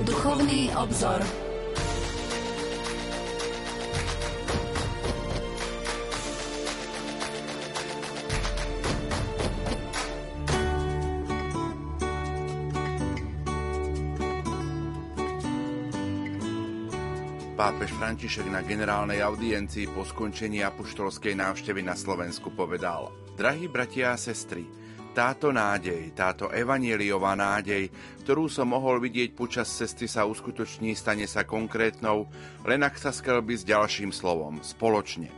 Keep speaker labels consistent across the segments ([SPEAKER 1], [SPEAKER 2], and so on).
[SPEAKER 1] Duchovný obzor.
[SPEAKER 2] Pápež František na generálnej audiencii po skončení apoštolskej návštevy na Slovensku povedal Drahí bratia a sestry, táto nádej, táto evanieliová nádej, ktorú som mohol vidieť počas cesty sa uskutoční, stane sa konkrétnou, len ak sa skelby s ďalším slovom, spoločne.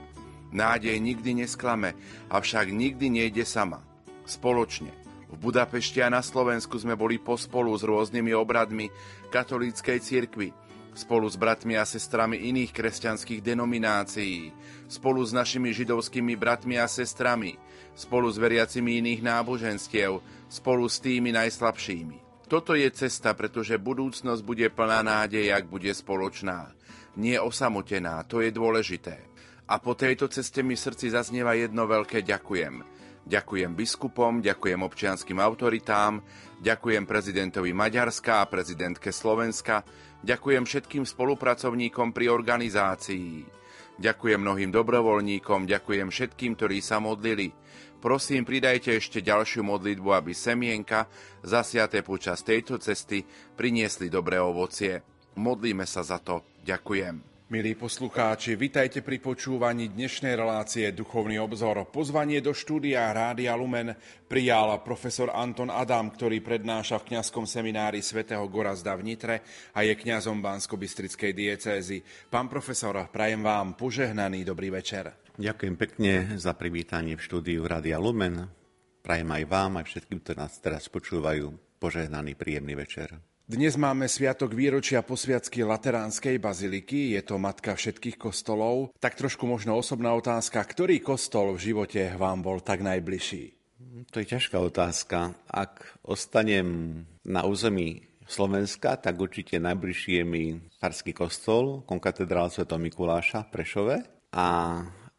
[SPEAKER 2] Nádej nikdy nesklame, avšak nikdy nejde sama. Spoločne. V Budapešti a na Slovensku sme boli pospolu s rôznymi obradmi katolíckej cirkvi, spolu s bratmi a sestrami iných kresťanských denominácií, spolu s našimi židovskými bratmi a sestrami, spolu s veriacimi iných náboženstiev, spolu s tými najslabšími. Toto je cesta, pretože budúcnosť bude plná nádej, ak bude spoločná. Nie osamotená, to je dôležité. A po tejto ceste mi v srdci zaznieva jedno veľké ďakujem. Ďakujem biskupom, ďakujem občianským autoritám, ďakujem prezidentovi Maďarska a prezidentke Slovenska, Ďakujem všetkým spolupracovníkom pri organizácii. Ďakujem mnohým dobrovoľníkom, ďakujem všetkým, ktorí sa modlili. Prosím, pridajte ešte ďalšiu modlitbu, aby semienka, zasiaté počas tejto cesty, priniesli dobré ovocie. Modlíme sa za to. Ďakujem.
[SPEAKER 3] Milí poslucháči, vitajte pri počúvaní dnešnej relácie Duchovný obzor. Pozvanie do štúdia Rádia Lumen prijal profesor Anton Adam, ktorý prednáša v kňazskom seminári svätého Gorazda v Nitre a je kňazom Bansko-Bystrickej diecézy. Pán profesor, prajem vám požehnaný dobrý večer.
[SPEAKER 4] Ďakujem pekne za privítanie v štúdiu Rádia Lumen. Prajem aj vám, aj všetkým, ktorí nás teraz počúvajú, požehnaný príjemný večer.
[SPEAKER 3] Dnes máme sviatok výročia posviacky Lateránskej baziliky, je to matka všetkých kostolov. Tak trošku možno osobná otázka, ktorý kostol v živote vám bol tak najbližší?
[SPEAKER 4] To je ťažká otázka. Ak ostanem na území Slovenska, tak určite najbližší je mi Farský kostol, konkatedrál Sv. Mikuláša v Prešove. A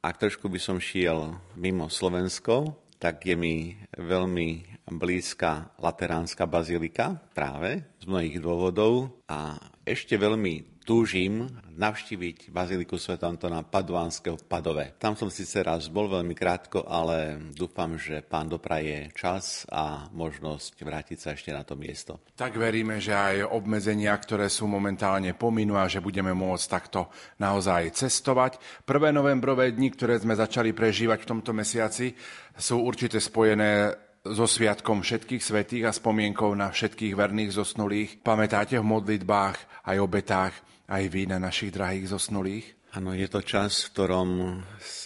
[SPEAKER 4] ak trošku by som šiel mimo Slovensko, tak je mi veľmi blízka Lateránska bazilika práve z mnohých dôvodov. A ešte veľmi túžim navštíviť Baziliku Sv. Antona Paduánskeho v Padove. Tam som síce raz bol veľmi krátko, ale dúfam, že pán dopraje čas a možnosť vrátiť sa ešte na to miesto.
[SPEAKER 3] Tak veríme, že aj obmedzenia, ktoré sú momentálne pominú a že budeme môcť takto naozaj cestovať. Prvé novembrové dni, ktoré sme začali prežívať v tomto mesiaci, sú určite spojené so sviatkom všetkých svetých a spomienkou na všetkých verných zosnulých. Pamätáte v modlitbách aj obetách aj vy na našich drahých zosnulých?
[SPEAKER 4] Áno, je to čas, v ktorom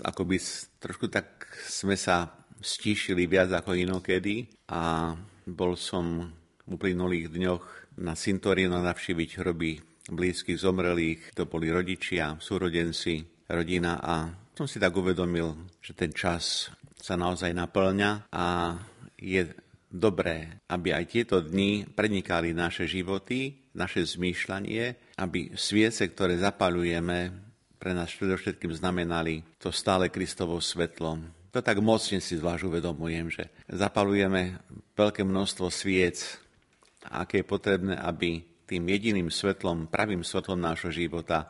[SPEAKER 4] akoby trošku tak sme sa stíšili viac ako inokedy a bol som v uplynulých dňoch na Sintorino navštíviť hroby blízkych zomrelých, to boli rodičia, súrodenci, rodina a som si tak uvedomil, že ten čas sa naozaj naplňa a je dobré, aby aj tieto dni prenikali naše životy, naše zmýšľanie, aby sviece, ktoré zapalujeme, pre nás predovšetkým znamenali to stále Kristovo svetlo. To tak mocne si zvlášť uvedomujem, že zapalujeme veľké množstvo sviec aké je potrebné, aby tým jediným svetlom, pravým svetlom nášho života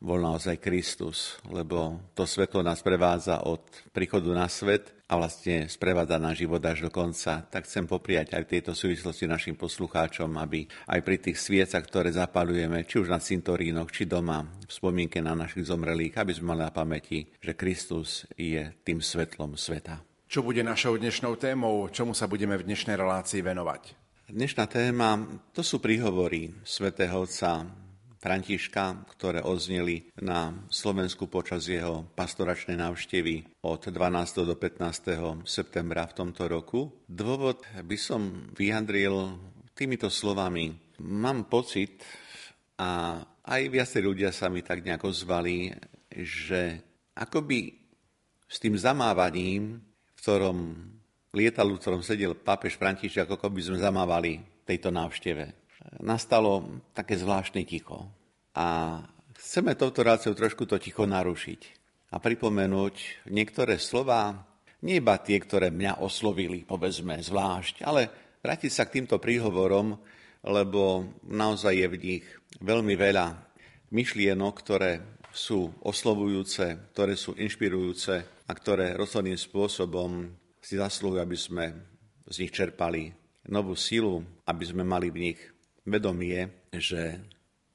[SPEAKER 4] bol naozaj Kristus, lebo to svetlo nás prevádza od príchodu na svet a vlastne sprevádza na život až do konca. Tak chcem popriať aj v tejto súvislosti našim poslucháčom, aby aj pri tých sviecach, ktoré zapalujeme, či už na cintorínoch, či doma, v spomienke na našich zomrelých, aby sme mali na pamäti, že Kristus je tým svetlom sveta.
[SPEAKER 3] Čo bude našou dnešnou témou? Čomu sa budeme v dnešnej relácii venovať?
[SPEAKER 4] Dnešná téma to sú príhovory svätého Otca Františka, ktoré odzneli na Slovensku počas jeho pastoračnej návštevy od 12. do 15. septembra v tomto roku. Dôvod by som vyjadril týmito slovami. Mám pocit, a aj viacej ľudia sa mi tak nejako zvali, že akoby s tým zamávaním, v ktorom lietal, v ktorom sedel pápež František, ako by sme zamávali tejto návšteve nastalo také zvláštne ticho. A chceme touto reláciou trošku to ticho narušiť a pripomenúť niektoré slova, nie iba tie, ktoré mňa oslovili, povedzme, zvlášť, ale vrátiť sa k týmto príhovorom, lebo naozaj je v nich veľmi veľa myšlienok, ktoré sú oslovujúce, ktoré sú inšpirujúce a ktoré rozhodným spôsobom si zaslúhujú, aby sme z nich čerpali novú silu, aby sme mali v nich vedomie, že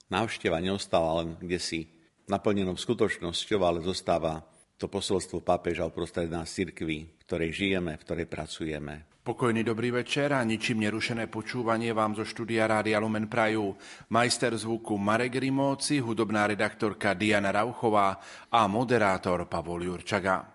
[SPEAKER 4] návšteva neostáva len kde si naplnenou skutočnosťou, ale zostáva to posolstvo pápeža uprostred nás cirkvi, v ktorej žijeme, v ktorej pracujeme.
[SPEAKER 3] Pokojný dobrý večer a ničím nerušené počúvanie vám zo štúdia Rádia Lumen Prajú. Majster zvuku Marek Rimóci, hudobná redaktorka Diana Rauchová a moderátor Pavol Jurčaga.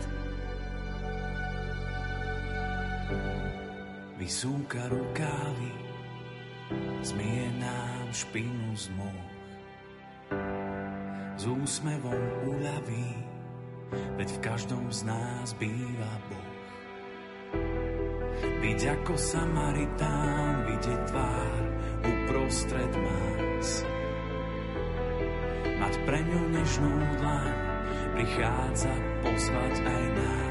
[SPEAKER 1] Vysúka rukávy, zmije nám špinu z moh. S úsmevom uľaví, veď v každom z nás býva Boh. Byť ako Samaritán, vidieť tvár uprostred más. Mať pre ňu nežnú dlaň, prichádza pozvať aj nás.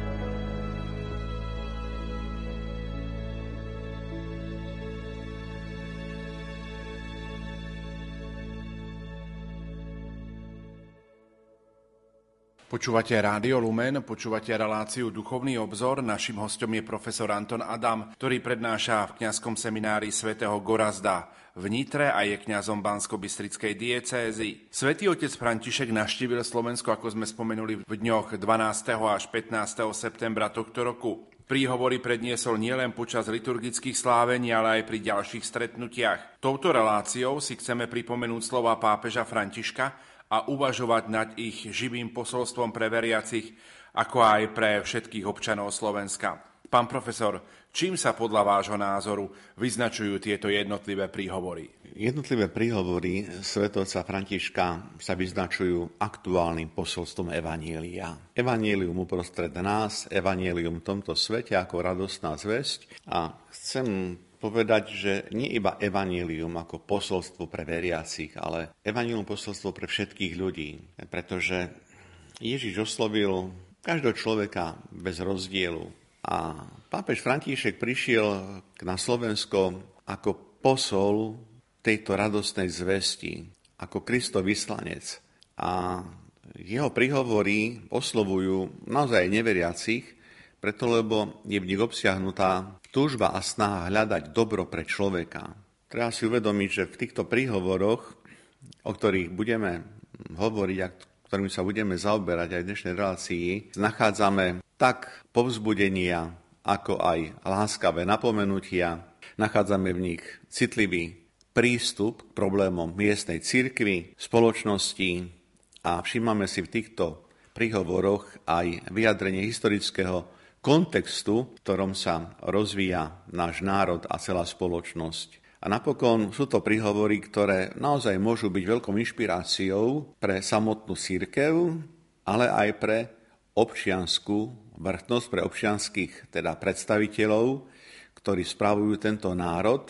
[SPEAKER 3] Počúvate Rádio Lumen, počúvate reláciu Duchovný obzor. Našim hostom je profesor Anton Adam, ktorý prednáša v kňazskom seminári svätého Gorazda v Nitre a je kňazom Bansko-Bystrickej diecézy. Svetý otec František naštívil Slovensko, ako sme spomenuli, v dňoch 12. až 15. septembra tohto roku. Príhovory predniesol nielen počas liturgických slávení, ale aj pri ďalších stretnutiach. Touto reláciou si chceme pripomenúť slova pápeža Františka, a uvažovať nad ich živým posolstvom pre veriacich, ako aj pre všetkých občanov Slovenska. Pán profesor, čím sa podľa vášho názoru vyznačujú tieto jednotlivé príhovory?
[SPEAKER 4] Jednotlivé príhovory svetovca Františka sa vyznačujú aktuálnym posolstvom Evanielia. Evanielium uprostred nás, Evanielium v tomto svete ako radostná zväzť a chcem povedať, že nie iba evanílium ako posolstvo pre veriacich, ale evanílium posolstvo pre všetkých ľudí. Pretože Ježiš oslovil každého človeka bez rozdielu. A pápež František prišiel na Slovensko ako posol tejto radostnej zvesti, ako Kristo vyslanec. A jeho prihovory oslovujú naozaj neveriacich, preto lebo je v nich obsiahnutá túžba a snaha hľadať dobro pre človeka. Treba si uvedomiť, že v týchto príhovoroch, o ktorých budeme hovoriť a ktorým sa budeme zaoberať aj v dnešnej relácii, nachádzame tak povzbudenia, ako aj láskavé napomenutia, nachádzame v nich citlivý prístup k problémom miestnej cirkvi, spoločnosti a všímame si v týchto príhovoroch aj vyjadrenie historického kontextu, v ktorom sa rozvíja náš národ a celá spoločnosť. A napokon sú to príhovory, ktoré naozaj môžu byť veľkou inšpiráciou pre samotnú církev, ale aj pre občianskú vrchnosť, pre občianských teda predstaviteľov, ktorí spravujú tento národ,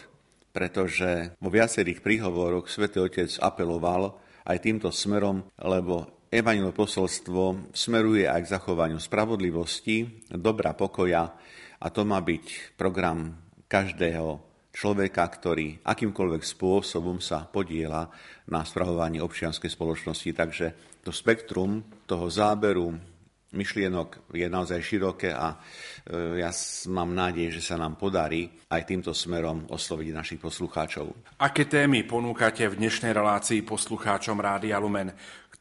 [SPEAKER 4] pretože vo viacerých príhovoroch svätý Otec apeloval aj týmto smerom, lebo Evangelové posolstvo smeruje aj k zachovaniu spravodlivosti, dobra pokoja a to má byť program každého človeka, ktorý akýmkoľvek spôsobom sa podiela na spravovaní občianskej spoločnosti. Takže to spektrum toho záberu myšlienok je naozaj široké a e, ja mám nádej, že sa nám podarí aj týmto smerom osloviť našich poslucháčov.
[SPEAKER 3] Aké témy ponúkate v dnešnej relácii poslucháčom Rádia Lumen?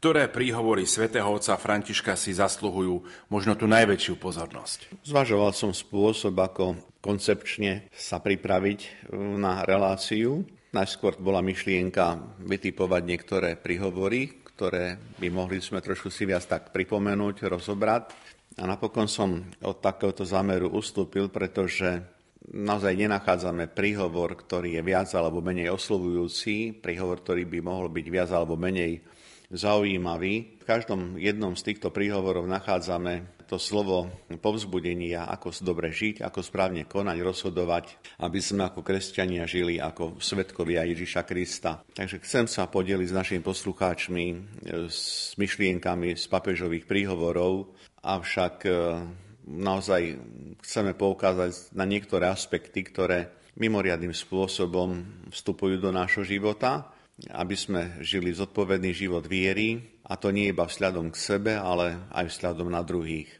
[SPEAKER 3] Ktoré príhovory svätého otca Františka si zasluhujú možno tú najväčšiu pozornosť?
[SPEAKER 4] Zvažoval som spôsob, ako koncepčne sa pripraviť e, na reláciu. Najskôr bola myšlienka vytipovať niektoré príhovory, ktoré by mohli sme trošku si viac tak pripomenúť, rozobrať. A napokon som od takéhoto zámeru ustúpil, pretože naozaj nenachádzame príhovor, ktorý je viac alebo menej oslovujúci, príhovor, ktorý by mohol byť viac alebo menej zaujímavý. V každom jednom z týchto príhovorov nachádzame to slovo povzbudenia, ako dobre žiť, ako správne konať, rozhodovať, aby sme ako kresťania žili ako svetkovia Ježiša Krista. Takže chcem sa podeliť s našimi poslucháčmi e, s myšlienkami z papežových príhovorov, avšak e, naozaj chceme poukázať na niektoré aspekty, ktoré mimoriadným spôsobom vstupujú do nášho života aby sme žili zodpovedný život viery, a to nie iba vzhľadom k sebe, ale aj vzhľadom na druhých.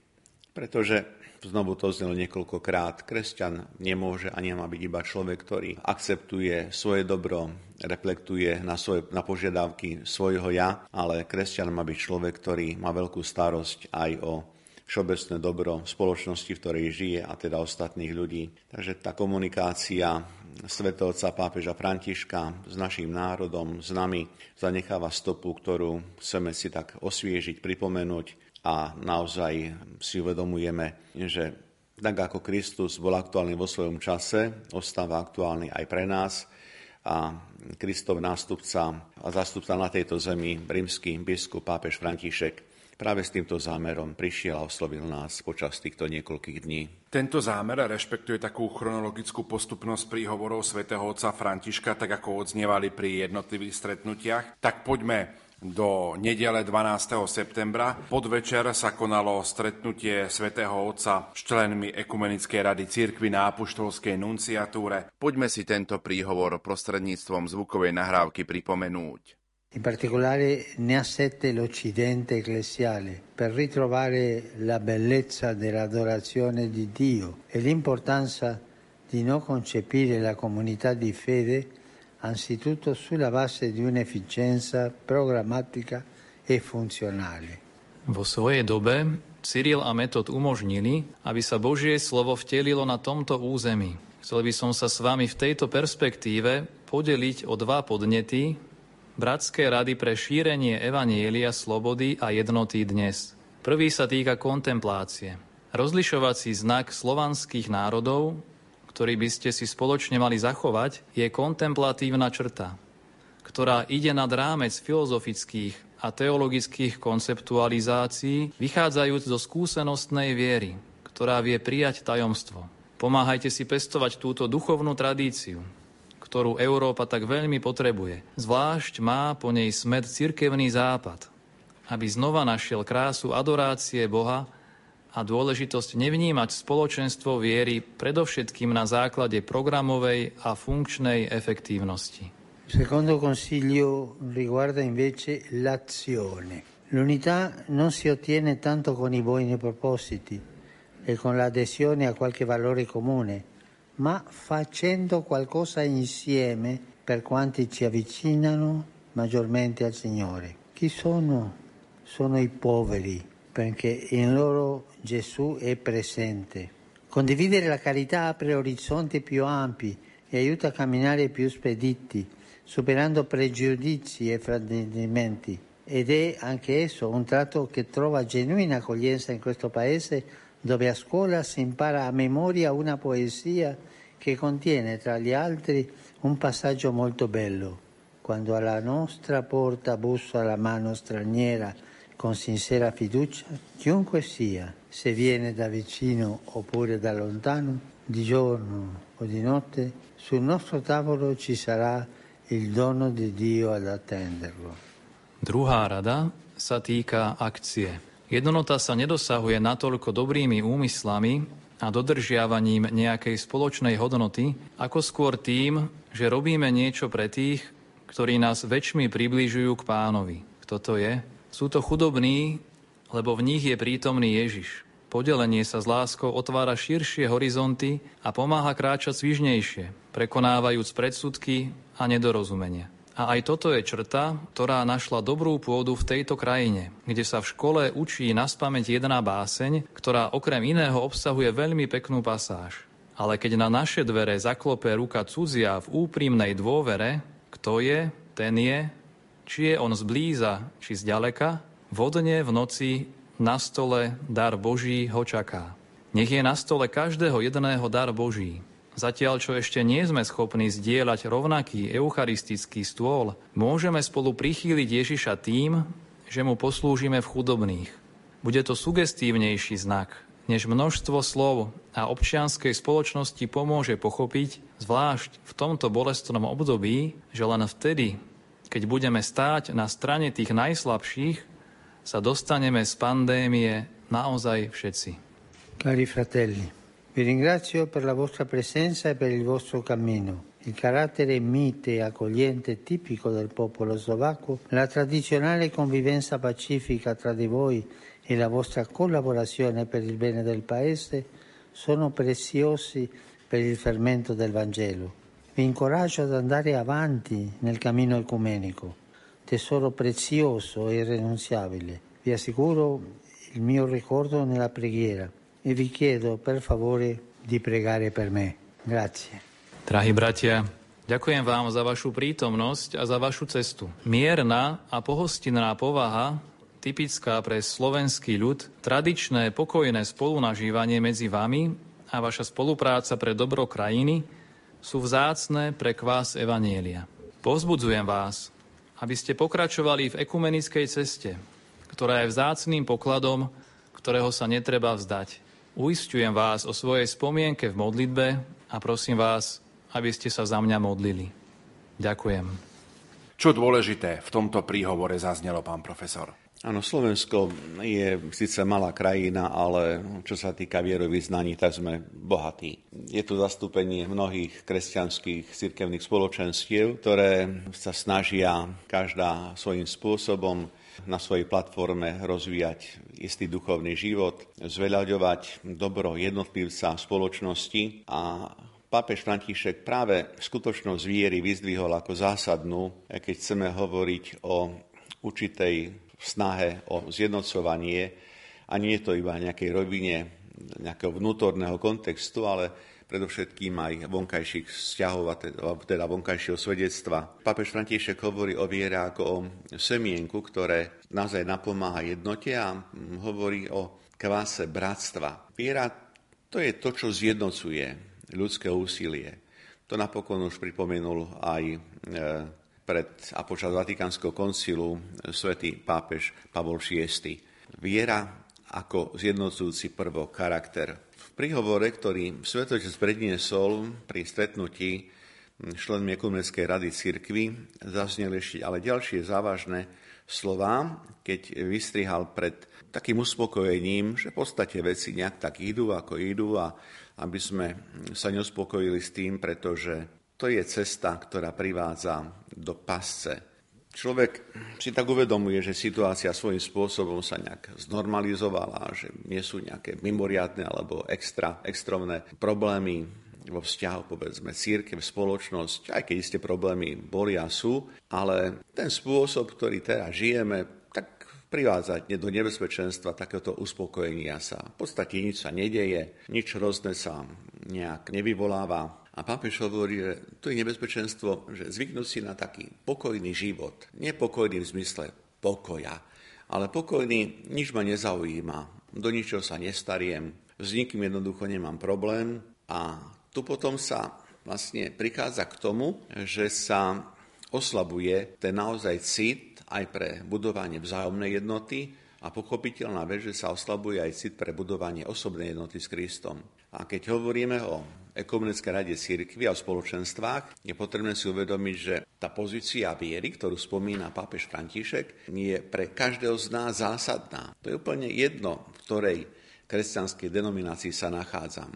[SPEAKER 4] Pretože znovu to znelo niekoľkokrát, kresťan nemôže a nemá byť iba človek, ktorý akceptuje svoje dobro, reflektuje na, svoje, na požiadavky svojho ja, ale kresťan má byť človek, ktorý má veľkú starosť aj o všeobecné dobro spoločnosti, v ktorej žije a teda ostatných ľudí. Takže tá komunikácia svetovca pápeža Františka s našim národom, s nami zanecháva stopu, ktorú chceme si tak osviežiť, pripomenúť a naozaj si uvedomujeme, že tak ako Kristus bol aktuálny vo svojom čase, ostáva aktuálny aj pre nás a Kristov nástupca a zástupca na tejto zemi, rímsky biskup pápež František, práve s týmto zámerom prišiel a oslovil nás počas týchto niekoľkých dní.
[SPEAKER 3] Tento zámer rešpektuje takú chronologickú postupnosť príhovorov svätého otca Františka, tak ako odznievali pri jednotlivých stretnutiach. Tak poďme do nedele 12. septembra. Podvečer sa konalo stretnutie svätého Otca s členmi Ekumenickej rady cirkvy na Apoštolskej nunciatúre.
[SPEAKER 2] Poďme si tento príhovor prostredníctvom zvukovej nahrávky pripomenúť.
[SPEAKER 5] In particolare ne ha sette l'Occidente ecclesiale per ritrovare la bellezza dell'adorazione di Dio e l'importanza di non concepire la comunità di fede anzitutto sulla base di un'efficienza programmatica e funzionale.
[SPEAKER 6] Vo svojej dobe Cyril a Metod umožnili, aby sa Božie slovo vtelilo na tomto území. Chcel by som sa s vami v tejto perspektíve podeliť o dva podnety, Bratské rady pre šírenie Evanielia, slobody a jednoty dnes. Prvý sa týka kontemplácie. Rozlišovací znak slovanských národov, ktorý by ste si spoločne mali zachovať, je kontemplatívna črta, ktorá ide nad rámec filozofických a teologických konceptualizácií, vychádzajúc zo skúsenostnej viery, ktorá vie prijať tajomstvo. Pomáhajte si pestovať túto duchovnú tradíciu, ktorú Európa tak veľmi potrebuje. Zvlášť má po nej smet cirkevný západ, aby znova našiel krásu adorácie Boha a dôležitosť nevnímať spoločenstvo viery predovšetkým na základe programovej a funkčnej efektívnosti.
[SPEAKER 5] Secondo consiglio riguarda invece l'azione. L'unità non si ottiene tanto con i buoni propositi e con l'adesione a qualche valore comune, ma facendo qualcosa insieme per quanti ci avvicinano maggiormente al Signore. Chi sono sono i poveri, perché in loro Gesù è presente. Condividere la carità apre orizzonti più ampi e aiuta a camminare più spediti, superando pregiudizi e fraintendimenti. Ed è anche esso un tratto che trova genuina accoglienza in questo paese dove a scuola si impara a memoria una poesia che contiene tra gli altri un passaggio molto bello. Quando alla nostra porta bussa la mano straniera con sincera fiducia, chiunque sia, se viene da vicino oppure da lontano, di giorno o di notte, sul nostro tavolo ci sarà il dono di Dio ad attenderlo.
[SPEAKER 6] Druhá rada sa týka akcie. Jednota sa nedosahuje natoľko dobrými úmyslami a dodržiavaním nejakej spoločnej hodnoty, ako skôr tým, že robíme niečo pre tých, ktorí nás väčšmi približujú k pánovi. Kto to je? Sú to chudobní, lebo v nich je prítomný Ježiš. Podelenie sa s láskou otvára širšie horizonty a pomáha kráčať svižnejšie, prekonávajúc predsudky a nedorozumenia. A aj toto je črta, ktorá našla dobrú pôdu v tejto krajine, kde sa v škole učí na spameť jedna báseň, ktorá okrem iného obsahuje veľmi peknú pasáž. Ale keď na naše dvere zaklope ruka cudzia v úprimnej dôvere, kto je, ten je, či je on zblíza, či zďaleka, vodne v noci na stole dar Boží ho čaká. Nech je na stole každého jedného dar Boží, Zatiaľ, čo ešte nie sme schopní zdieľať rovnaký eucharistický stôl, môžeme spolu prichýliť Ježiša tým, že mu poslúžime v chudobných. Bude to sugestívnejší znak, než množstvo slov a občianskej spoločnosti pomôže pochopiť, zvlášť v tomto bolestnom období, že len vtedy, keď budeme stáť na strane tých najslabších, sa dostaneme z pandémie naozaj všetci.
[SPEAKER 5] Cari fratelli, Vi ringrazio per la vostra presenza e per il vostro cammino. Il carattere mite e accogliente tipico del popolo slovacco, la tradizionale convivenza pacifica tra di voi e la vostra collaborazione per il bene del Paese sono preziosi per il fermento del Vangelo. Vi incoraggio ad andare avanti nel cammino ecumenico, tesoro prezioso e irrenunciabile. Vi assicuro il mio ricordo nella preghiera e vi chiedo per favore di pregare per me. Grazie.
[SPEAKER 6] Drahí bratia, ďakujem vám za vašu prítomnosť a za vašu cestu. Mierna a pohostinná povaha, typická pre slovenský ľud, tradičné pokojné spolunažívanie medzi vami a vaša spolupráca pre dobro krajiny sú vzácne pre kvás Evanielia. Pozbudzujem vás, aby ste pokračovali v ekumenickej ceste, ktorá je vzácným pokladom, ktorého sa netreba vzdať. Uistujem vás o svojej spomienke v modlitbe a prosím vás, aby ste sa za mňa modlili. Ďakujem.
[SPEAKER 3] Čo dôležité v tomto príhovore zaznelo, pán profesor?
[SPEAKER 4] Áno, Slovensko je síce malá krajina, ale čo sa týka vierovýznaní, tak sme bohatí. Je tu zastúpenie mnohých kresťanských cirkevných spoločenstiev, ktoré sa snažia každá svojím spôsobom na svojej platforme rozvíjať istý duchovný život, zveľaďovať dobro jednotlivca spoločnosti. A Pápež František práve skutočnosť viery vyzdvihol ako zásadnú, keď chceme hovoriť o určitej snahe o zjednocovanie. A nie je to iba nejakej rovine nejakého vnútorného kontextu, ale predovšetkým aj vonkajších vzťahov, teda vonkajšieho svedectva. Papež František hovorí o viere ako o semienku, ktoré naozaj napomáha jednote a hovorí o kváse bratstva. Viera to je to, čo zjednocuje ľudské úsilie. To napokon už pripomenul aj e, pred a počas Vatikánskeho koncilu svätý pápež Pavol VI. Viera ako zjednocujúci prvok, charakter príhovore, ktorý Svetotec predniesol pri stretnutí členmi Ekumenickej rady cirkvy, zazneli ešte ale ďalšie závažné slova, keď vystrihal pred takým uspokojením, že v podstate veci nejak tak idú, ako idú a aby sme sa neuspokojili s tým, pretože to je cesta, ktorá privádza do pasce človek si tak uvedomuje, že situácia svojím spôsobom sa nejak znormalizovala, že nie sú nejaké mimoriadne alebo extra, extrémne problémy vo vzťahu, povedzme, církev, spoločnosť, aj keď isté problémy boli a sú, ale ten spôsob, ktorý teraz žijeme, tak v privádzať do nebezpečenstva takéto uspokojenia sa. V podstate nič sa nedeje, nič hrozné sa nejak nevyvoláva. A pápež hovorí, že to je nebezpečenstvo, že zvyknú si na taký pokojný život. Nepokojný v zmysle pokoja, ale pokojný, nič ma nezaujíma, do ničoho sa nestariem, s nikým jednoducho nemám problém a tu potom sa vlastne prichádza k tomu, že sa oslabuje ten naozaj cit aj pre budovanie vzájomnej jednoty a pochopiteľná vec, že sa oslabuje aj cit pre budovanie osobnej jednoty s Kristom. A keď hovoríme o Ekumenickej rade církvy a o spoločenstvách, je potrebné si uvedomiť, že tá pozícia viery, ktorú spomína pápež František, je pre každého z nás zásadná. To je úplne jedno, v ktorej kresťanskej denominácii sa nachádzam.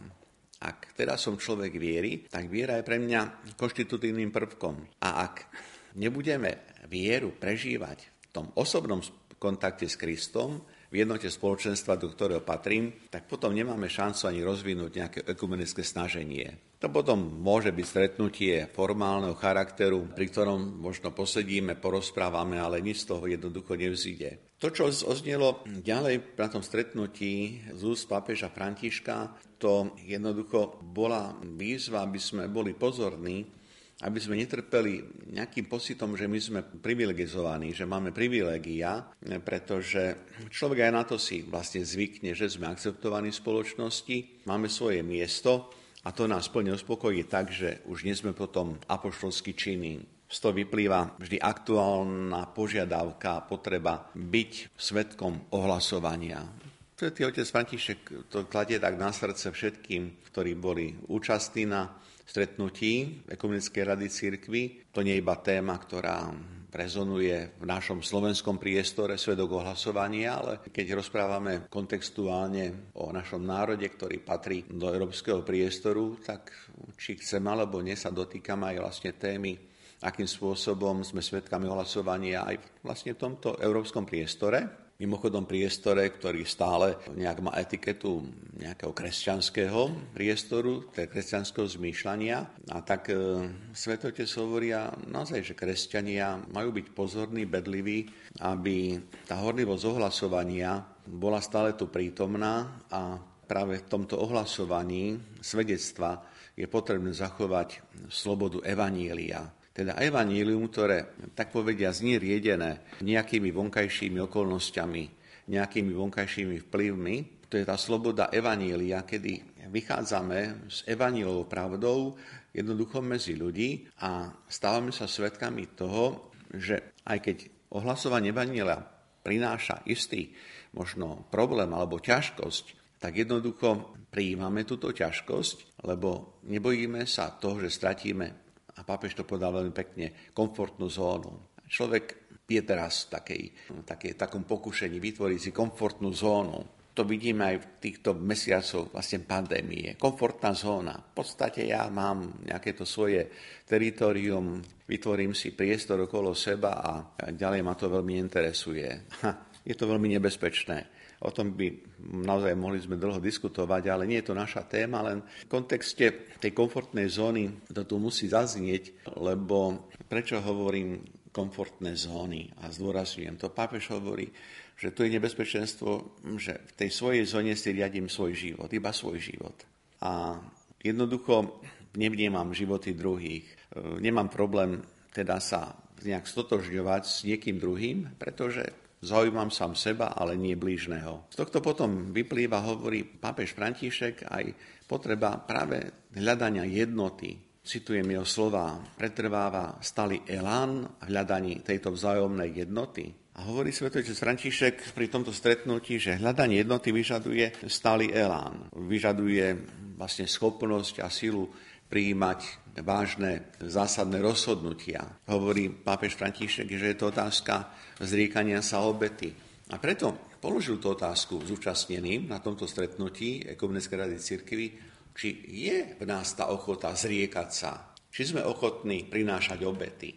[SPEAKER 4] Ak teda som človek viery, tak viera je pre mňa konštitutívnym prvkom. A ak nebudeme vieru prežívať v tom osobnom kontakte s Kristom, v jednote spoločenstva, do ktorého patrím, tak potom nemáme šancu ani rozvinúť nejaké ekumenické snaženie. To potom môže byť stretnutie formálneho charakteru, pri ktorom možno posedíme, porozprávame, ale nič z toho jednoducho nevzíde. To, čo oznelo ďalej na tom stretnutí z úst pápeža Františka, to jednoducho bola výzva, aby sme boli pozorní aby sme netrpeli nejakým pocitom, že my sme privilegizovaní, že máme privilegia, pretože človek aj na to si vlastne zvykne, že sme akceptovaní v spoločnosti, máme svoje miesto a to nás plne uspokojí tak, že už nie sme potom apoštolsky činní. Z toho vyplýva vždy aktuálna požiadavka a potreba byť svetkom ohlasovania. Svetý otec František to kladie tak na srdce všetkým, ktorí boli účastní na stretnutí Ekumenickej rady církvy. To nie je iba téma, ktorá rezonuje v našom slovenskom priestore svedok ohlasovania, ale keď rozprávame kontextuálne o našom národe, ktorý patrí do európskeho priestoru, tak či chcem alebo nie sa dotýkam aj vlastne témy, akým spôsobom sme svedkami ohlasovania aj vlastne v tomto európskom priestore mimochodom priestore, ktorý stále nejak má etiketu nejakého kresťanského priestoru, kresťanského zmýšľania. A tak e, svetotec hovoria naozaj, že kresťania majú byť pozorní, bedliví, aby tá horlivosť ohlasovania bola stále tu prítomná a práve v tomto ohlasovaní svedectva je potrebné zachovať slobodu Evanília, teda evanílium, ktoré, tak povedia, znie nejakými vonkajšími okolnostiami, nejakými vonkajšími vplyvmi, to je tá sloboda evanília, kedy vychádzame s evanílovou pravdou jednoducho medzi ľudí a stávame sa svedkami toho, že aj keď ohlasovanie evanília prináša istý možno problém alebo ťažkosť, tak jednoducho prijímame túto ťažkosť, lebo nebojíme sa toho, že stratíme a pápež to povedal veľmi pekne, komfortnú zónu. Človek je teraz v takej, takej, takom pokušení vytvoriť si komfortnú zónu. To vidíme aj v týchto mesiacoch vlastne pandémie. Komfortná zóna. V podstate ja mám nejaké to svoje teritorium, vytvorím si priestor okolo seba a ďalej ma to veľmi interesuje. Je to veľmi nebezpečné. O tom by naozaj mohli sme dlho diskutovať, ale nie je to naša téma, len v kontexte tej komfortnej zóny to tu musí zaznieť, lebo prečo hovorím komfortné zóny a zdôrazňujem to. Pápež hovorí, že tu je nebezpečenstvo, že v tej svojej zóne si riadím svoj život, iba svoj život. A jednoducho nevnímam životy druhých. Nemám problém teda sa nejak stotožňovať s niekým druhým, pretože Zaujímam sám seba, ale nie blížneho. Z tohto potom vyplýva, hovorí pápež František, aj potreba práve hľadania jednoty. Citujem jeho slova, pretrváva stály elán v hľadaní tejto vzájomnej jednoty. A hovorí svetotec František pri tomto stretnutí, že hľadanie jednoty vyžaduje stály elán. Vyžaduje vlastne schopnosť a silu prijímať vážne zásadné rozhodnutia. Hovorí pápež František, že je to otázka zriekania sa obety. A preto položil tú otázku zúčastneným na tomto stretnutí Ekumenickej rady cirkvy, či je v nás tá ochota zriekať sa, či sme ochotní prinášať obety.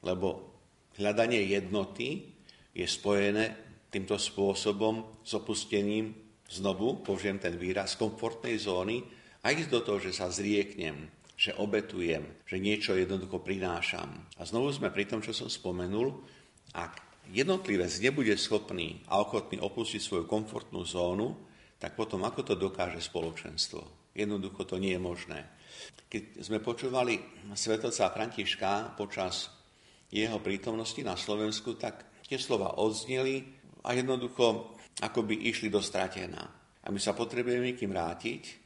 [SPEAKER 4] Lebo hľadanie jednoty je spojené týmto spôsobom s opustením, znovu poviem ten výraz, komfortnej zóny a ísť do toho, že sa zrieknem, že obetujem, že niečo jednoducho prinášam. A znovu sme pri tom, čo som spomenul, ak jednotlivec nebude schopný a ochotný opustiť svoju komfortnú zónu, tak potom ako to dokáže spoločenstvo? Jednoducho to nie je možné. Keď sme počúvali svetoca Františka počas jeho prítomnosti na Slovensku, tak tie slova odzneli a jednoducho akoby išli do stratená. A my sa potrebujeme kým vrátiť,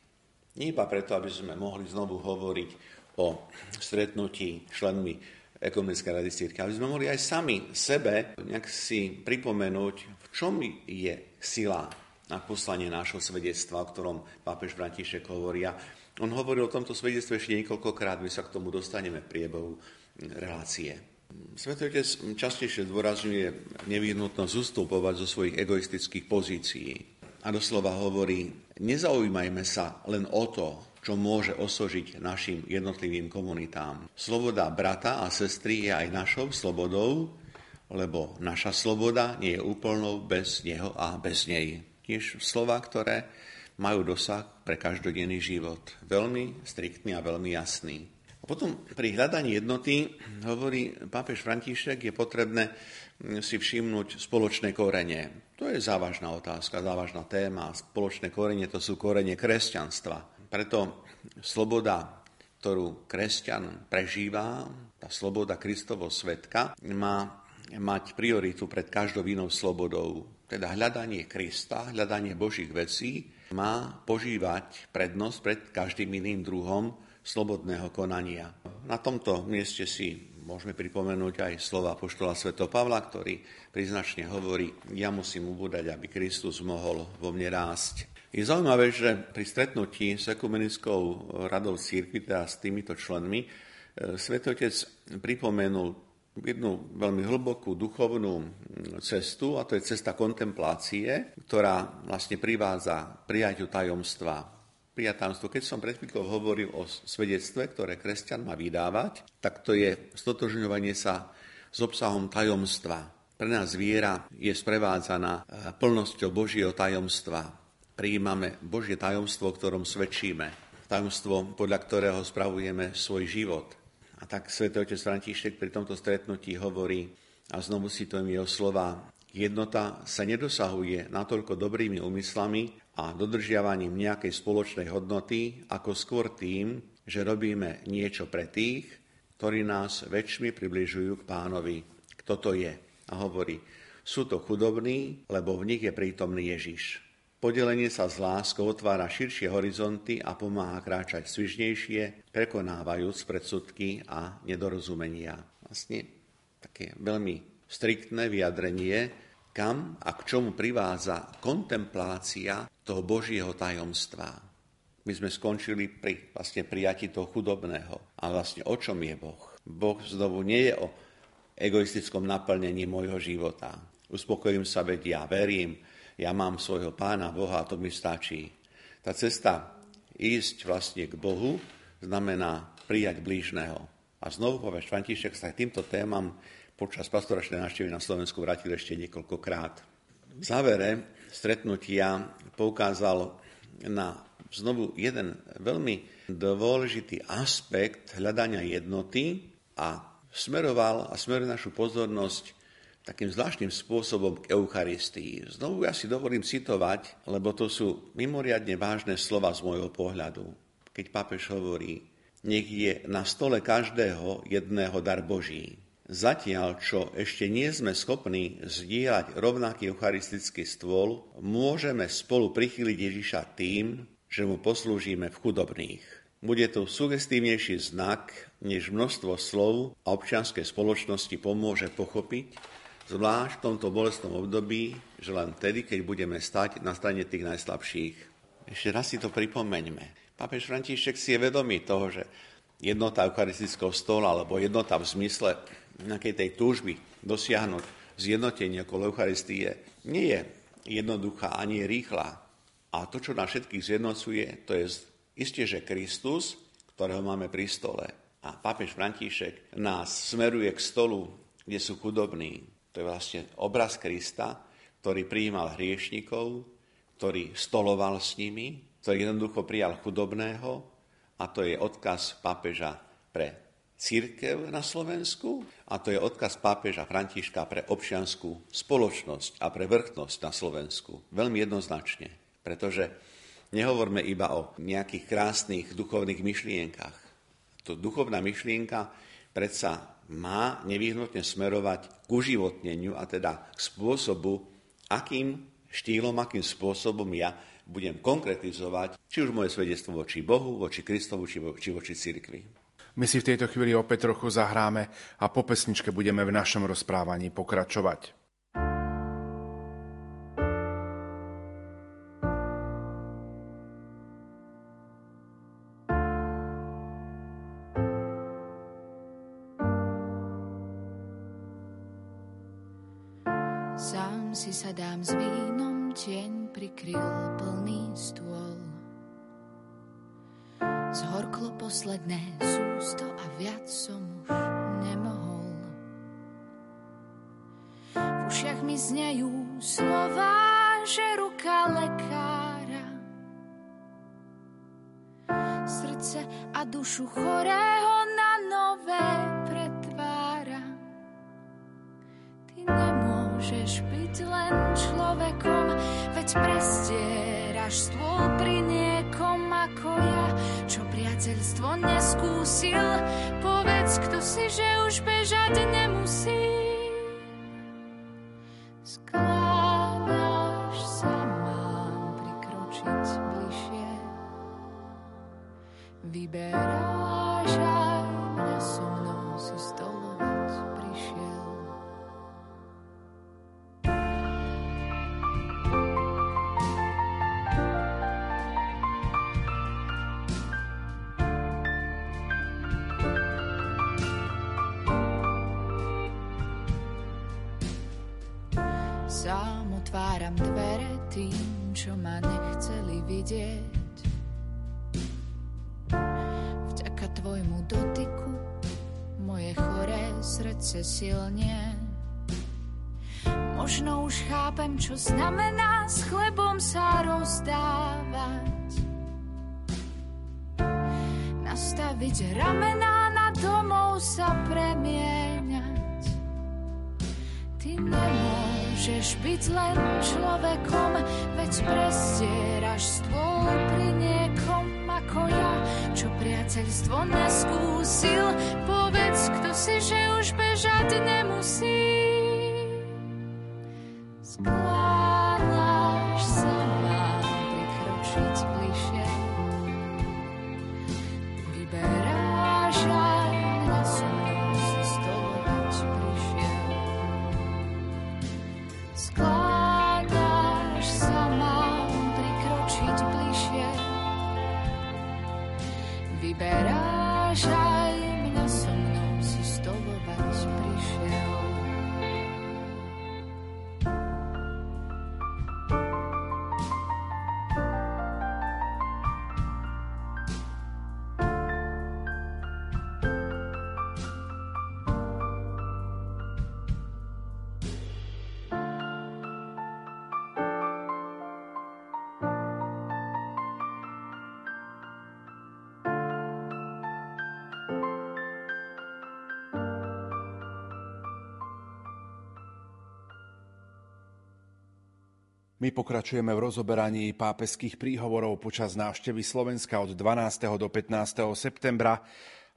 [SPEAKER 4] nie iba preto, aby sme mohli znovu hovoriť o stretnutí členmi ekumenické rady círky, aby sme mohli aj sami sebe nejak si pripomenúť, v čom je sila na poslanie nášho svedectva, o ktorom pápež František hovoria. On hovoril o tomto svedectve ešte niekoľkokrát, my sa k tomu dostaneme v priebehu relácie. Svetý častejšie zdôrazňuje nevyhnutnosť ustupovať zo svojich egoistických pozícií. A doslova hovorí, nezaujímajme sa len o to, čo môže osožiť našim jednotlivým komunitám. Sloboda brata a sestry je aj našou slobodou, lebo naša sloboda nie je úplnou bez neho a bez nej. Tiež slova, ktoré majú dosah pre každodenný život. Veľmi striktný a veľmi jasný. Potom pri hľadaní jednoty, hovorí pápež František, je potrebné si všimnúť spoločné korene. To je závažná otázka, závažná téma. Spoločné korene to sú korene kresťanstva. Preto sloboda, ktorú kresťan prežíva, tá sloboda Kristovo svetka, má mať prioritu pred každou inou slobodou. Teda hľadanie Krista, hľadanie Božích vecí má požívať prednosť pred každým iným druhom slobodného konania. Na tomto mieste si môžeme pripomenúť aj slova poštola Sveto Pavla, ktorý priznačne hovorí, ja musím ubúdať, aby Kristus mohol vo mne rásť. Je zaujímavé, že pri stretnutí s ekumenickou radou církvy, teda s týmito členmi, e, Svetotec pripomenul jednu veľmi hlbokú duchovnú cestu, a to je cesta kontemplácie, ktorá vlastne privádza prijaťu tajomstva. Prijatamstvo. Keď som pred chvíľkou hovoril o svedectve, ktoré kresťan má vydávať, tak to je stotožňovanie sa s obsahom tajomstva. Pre nás viera je sprevádzaná e, plnosťou Božieho tajomstva, prijímame Božie tajomstvo, o ktorom svedčíme. Tajomstvo, podľa ktorého spravujeme svoj život. A tak svätý otec František pri tomto stretnutí hovorí, a znovu si to jeho slova, jednota sa nedosahuje natoľko dobrými úmyslami a dodržiavaním nejakej spoločnej hodnoty, ako skôr tým, že robíme niečo pre tých, ktorí nás väčšmi približujú k pánovi. Kto to je? A hovorí, sú to chudobní, lebo v nich je prítomný Ježiš. Podelenie sa s láskou otvára širšie horizonty a pomáha kráčať svižnejšie, prekonávajúc predsudky a nedorozumenia. Vlastne také veľmi striktné vyjadrenie, kam a k čomu privádza kontemplácia toho Božieho tajomstva. My sme skončili pri vlastne prijati toho chudobného. A vlastne o čom je Boh? Boh znovu nie je o egoistickom naplnení môjho života. Uspokojím sa, veď ja verím, ja mám svojho pána Boha a to mi stačí. Tá cesta ísť vlastne k Bohu znamená prijať blížneho. A znovu povedať, František sa týmto témam počas pastoračnej návštevy na Slovensku vrátil ešte niekoľkokrát. V závere stretnutia poukázal na znovu jeden veľmi dôležitý aspekt hľadania jednoty a smeroval a smeruje našu pozornosť takým zvláštnym spôsobom k Eucharistii. Znovu ja si dovolím citovať, lebo to sú mimoriadne vážne slova z môjho pohľadu. Keď pápež hovorí, nech je na stole každého jedného dar Boží. Zatiaľ, čo ešte nie sme schopní zdieľať rovnaký eucharistický stôl, môžeme spolu prichyliť Ježiša tým, že mu poslúžime v chudobných. Bude to sugestívnejší znak, než množstvo slov a občianskej spoločnosti pomôže pochopiť, Zvlášť v tomto bolestnom období, že len vtedy, keď budeme stať na strane tých najslabších. Ešte raz si to pripomeňme. Pápež František si je vedomý toho, že jednota eucharistického stola alebo jednota v zmysle nejakej tej túžby dosiahnuť zjednotenie okolo Eucharistie nie je jednoduchá ani rýchla. A to, čo nás všetkých zjednocuje, to je isté, že Kristus, ktorého máme pri stole. A pápež František nás smeruje k stolu, kde sú chudobní, to je vlastne obraz Krista, ktorý prijímal hriešnikov, ktorý stoloval s nimi, ktorý jednoducho prijal chudobného a to je odkaz pápeža pre církev na Slovensku a to je odkaz pápeža Františka pre občianskú spoločnosť a pre vrchnosť na Slovensku. Veľmi jednoznačne, pretože nehovorme iba o nejakých krásnych duchovných myšlienkach. To duchovná myšlienka predsa má nevyhnutne smerovať k uživotneniu a teda k spôsobu, akým štýlom, akým spôsobom ja budem konkretizovať či už moje svedectvo voči Bohu, voči Kristovu, či, vo, či voči cirkvi.
[SPEAKER 3] My si v tejto chvíli opäť trochu zahráme a po pesničke budeme v našom rozprávaní pokračovať.
[SPEAKER 7] Vidieť. Vďaka tvojmu dotyku moje choré srdce silnie. Možno už chápem, čo znamená s chlebom sa rozdávať. Nastaviť ramená na domov sa premieňať. Ty nemôžeš byť len človekom, veď prestieraš stôl pri niekom ako ja, čo priateľstvo neskúsil. Povedz, kto si, že už bežať nemusí.
[SPEAKER 3] My pokračujeme v rozoberaní pápeských príhovorov počas návštevy Slovenska od 12. do 15. septembra.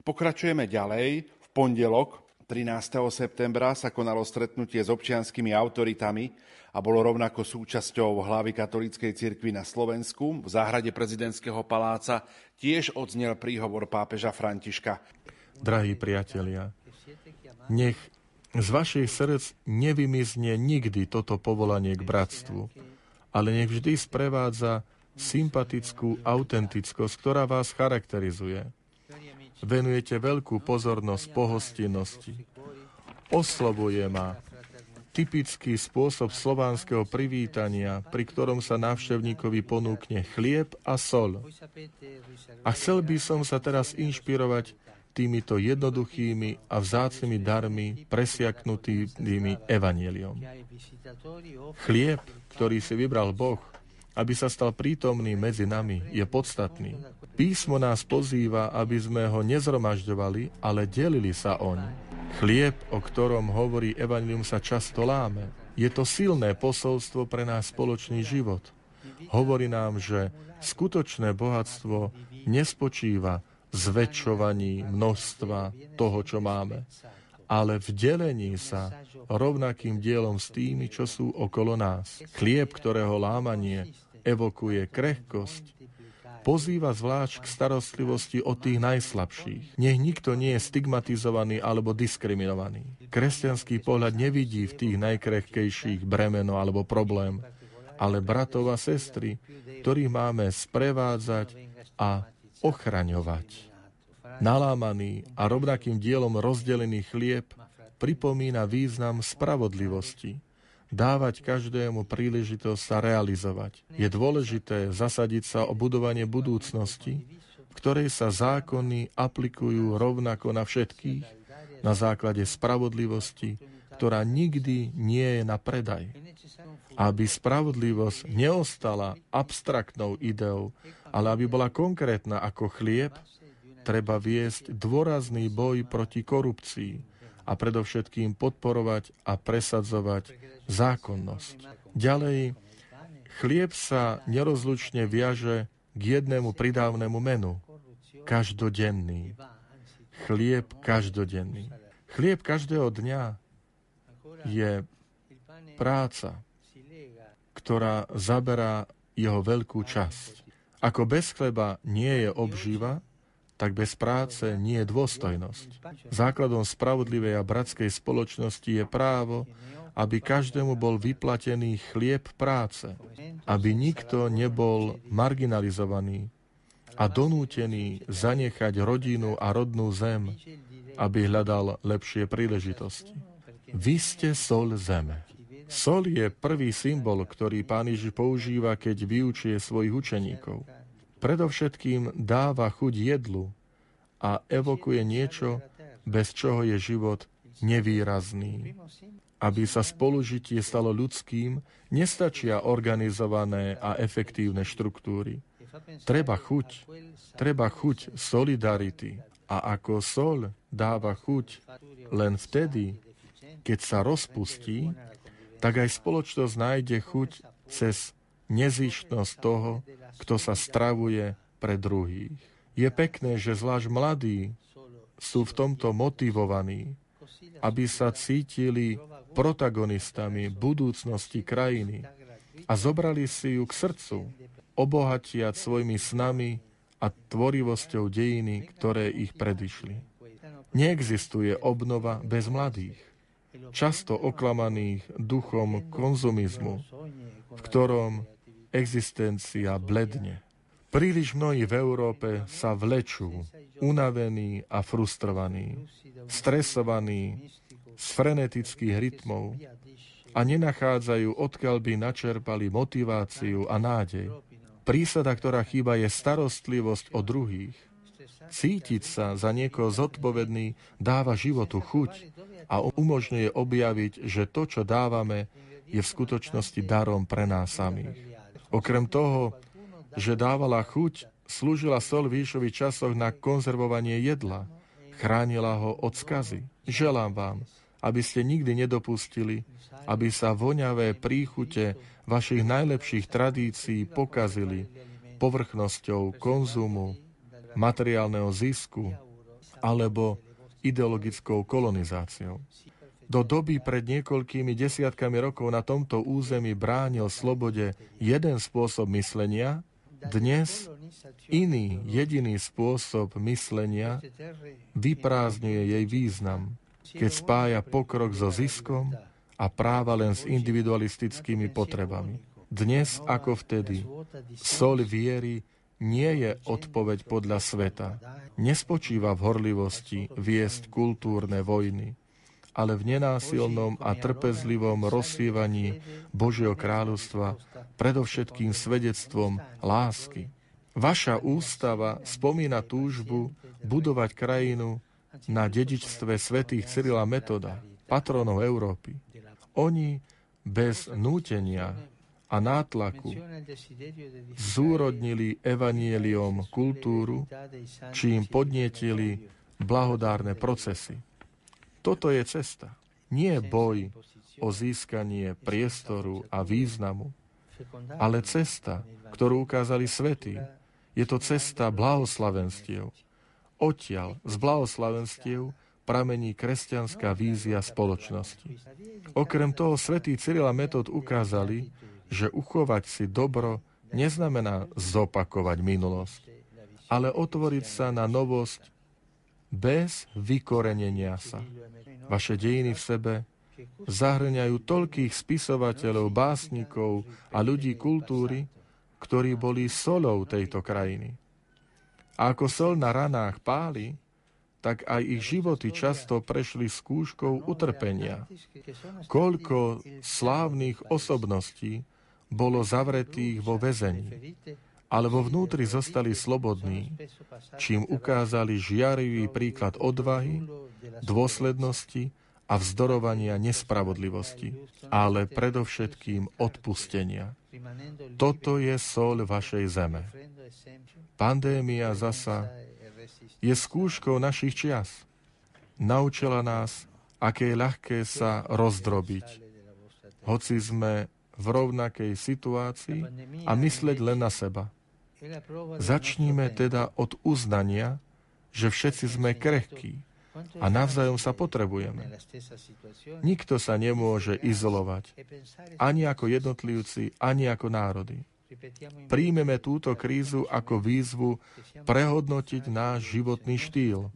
[SPEAKER 3] Pokračujeme ďalej. V pondelok 13. septembra sa konalo stretnutie s občianskými autoritami a bolo rovnako súčasťou hlavy katolíckej cirkvi na Slovensku. V záhrade prezidentského paláca tiež odznel príhovor pápeža Františka.
[SPEAKER 8] Drahí priatelia, nech z vašich srdc nevymizne nikdy toto povolanie k bratstvu, ale nech vždy sprevádza sympatickú autentickosť, ktorá vás charakterizuje. Venujete veľkú pozornosť pohostinnosti. Oslovuje ma typický spôsob slovanského privítania, pri ktorom sa návštevníkovi ponúkne chlieb a sol. A chcel by som sa teraz inšpirovať týmito jednoduchými a vzácnými darmi presiaknutými evanieliom. Chlieb, ktorý si vybral Boh aby sa stal prítomný medzi nami, je podstatný. Písmo nás pozýva, aby sme ho nezromažďovali, ale delili sa oň. Chlieb, o ktorom hovorí Evangelium, sa často láme. Je to silné posolstvo pre náš spoločný život. Hovorí nám, že skutočné bohatstvo nespočíva zväčšovaní množstva toho, čo máme, ale v delení sa rovnakým dielom s tými, čo sú okolo nás. Chlieb, ktorého lámanie evokuje krehkosť, pozýva zvlášť k starostlivosti o tých najslabších. Nech nikto nie je stigmatizovaný alebo diskriminovaný. Kresťanský pohľad nevidí v tých najkrehkejších bremeno alebo problém, ale bratov a sestry, ktorých máme sprevádzať a ochraňovať. Nalámaný a rovnakým dielom rozdelený chlieb pripomína význam spravodlivosti, dávať každému príležitosť sa realizovať. Je dôležité zasadiť sa o budovanie budúcnosti, v ktorej sa zákony aplikujú rovnako na všetkých, na základe spravodlivosti, ktorá nikdy nie je na predaj. Aby spravodlivosť neostala abstraktnou ideou, ale aby bola konkrétna ako chlieb, treba viesť dôrazný boj proti korupcii, a predovšetkým podporovať a presadzovať zákonnosť. Ďalej, chlieb sa nerozlučne viaže k jednému pridávnemu menu. Každodenný. Chlieb každodenný. Chlieb každého dňa je práca, ktorá zaberá jeho veľkú časť. Ako bez chleba nie je obživa, tak bez práce nie je dôstojnosť. Základom spravodlivej a bratskej spoločnosti je právo, aby každému bol vyplatený chlieb práce, aby nikto nebol marginalizovaný a donútený zanechať rodinu a rodnú zem, aby hľadal lepšie príležitosti. Vy ste sol zeme. Sol je prvý symbol, ktorý pán Ježiš používa, keď vyučuje svojich učeníkov. Predovšetkým dáva chuť jedlu a evokuje niečo, bez čoho je život nevýrazný. Aby sa spolužitie stalo ľudským, nestačia organizované a efektívne štruktúry. Treba chuť, treba chuť solidarity. A ako sol dáva chuť len vtedy, keď sa rozpustí, tak aj spoločnosť nájde chuť cez nezištnosť toho, kto sa stravuje pre druhých. Je pekné, že zvlášť mladí sú v tomto motivovaní, aby sa cítili protagonistami budúcnosti krajiny a zobrali si ju k srdcu, obohatiať svojimi snami a tvorivosťou dejiny, ktoré ich predišli. Neexistuje obnova bez mladých často oklamaných duchom konzumizmu, v ktorom existencia bledne. Príliš mnohí v Európe sa vlečú, unavení a frustrovaní, stresovaní z frenetických rytmov a nenachádzajú, odkiaľ by načerpali motiváciu a nádej. Prísada, ktorá chýba, je starostlivosť o druhých. Cítiť sa za niekoho zodpovedný dáva životu chuť a umožňuje objaviť, že to, čo dávame, je v skutočnosti darom pre nás samých. Okrem toho, že dávala chuť, slúžila sol v Ježišových časoch na konzervovanie jedla, chránila ho od skazy. Želám vám, aby ste nikdy nedopustili, aby sa voňavé príchute vašich najlepších tradícií pokazili povrchnosťou konzumu, materiálneho zisku alebo ideologickou kolonizáciou. Do doby pred niekoľkými desiatkami rokov na tomto území bránil slobode jeden spôsob myslenia, dnes iný jediný spôsob myslenia vyprázdňuje jej význam, keď spája pokrok so ziskom a práva len s individualistickými potrebami. Dnes ako vtedy, sol viery nie je odpoveď podľa sveta. Nespočíva v horlivosti viesť kultúrne vojny, ale v nenásilnom a trpezlivom rozsievaní Božieho kráľovstva, predovšetkým svedectvom lásky. Vaša ústava spomína túžbu budovať krajinu na dedičstve svätých Cyrila Metoda, patronov Európy. Oni bez nútenia a nátlaku zúrodnili evanieliom kultúru, čím podnietili blahodárne procesy. Toto je cesta. Nie boj o získanie priestoru a významu, ale cesta, ktorú ukázali svety. Je to cesta blahoslavenstiev. Odtiaľ z blahoslavenstiev pramení kresťanská vízia spoločnosti. Okrem toho svätý Cyril a Metod ukázali, že uchovať si dobro neznamená zopakovať minulosť, ale otvoriť sa na novosť bez vykorenenia sa. Vaše dejiny v sebe zahrňajú toľkých spisovateľov, básnikov a ľudí kultúry, ktorí boli solou tejto krajiny. A ako sol na ranách páli, tak aj ich životy často prešli skúškou utrpenia. Koľko slávnych osobností bolo zavretých vo väzení, ale vo vnútri zostali slobodní, čím ukázali žiarivý príklad odvahy, dôslednosti a vzdorovania nespravodlivosti, ale predovšetkým odpustenia. Toto je sol vašej zeme. Pandémia zasa je skúškou našich čias. Naučila nás, aké je ľahké sa rozdrobiť, hoci sme v rovnakej situácii a mysleť len na seba. Začníme teda od uznania, že všetci sme krehkí a navzájom sa potrebujeme. Nikto sa nemôže izolovať, ani ako jednotlivci, ani ako národy. Príjmeme túto krízu ako výzvu prehodnotiť náš životný štýl.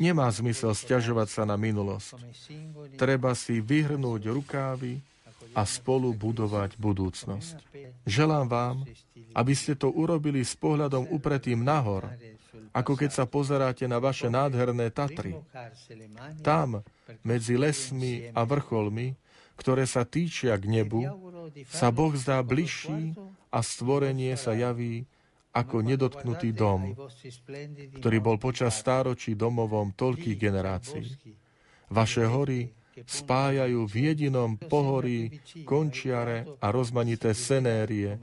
[SPEAKER 8] Nemá zmysel stiažovať sa na minulosť. Treba si vyhrnúť rukávy a spolu budovať budúcnosť. Želám vám, aby ste to urobili s pohľadom upretým nahor, ako keď sa pozeráte na vaše nádherné Tatry. Tam, medzi lesmi a vrcholmi, ktoré sa týčia k nebu, sa Boh zdá bližší a stvorenie sa javí ako nedotknutý dom, ktorý bol počas stáročí domovom toľkých generácií. Vaše hory spájajú v jedinom pohorí končiare a rozmanité senérie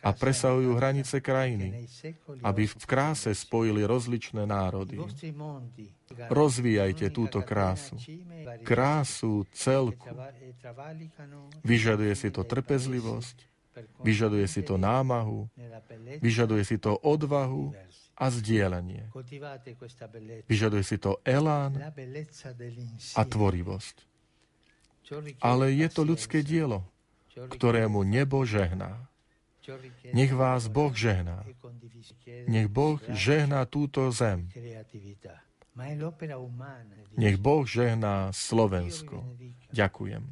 [SPEAKER 8] a presahujú hranice krajiny, aby v kráse spojili rozličné národy. Rozvíjajte túto krásu. Krásu celku. Vyžaduje si to trpezlivosť, Vyžaduje si to námahu, vyžaduje si to odvahu a zdieľanie. Vyžaduje si to elán a tvorivosť. Ale je to ľudské dielo, ktorému nebo žehná. Nech vás Boh žehná. Nech Boh žehná túto zem. Nech Boh žehná Slovensko. Ďakujem.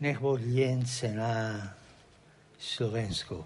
[SPEAKER 8] Nech Boh
[SPEAKER 2] Slovensku.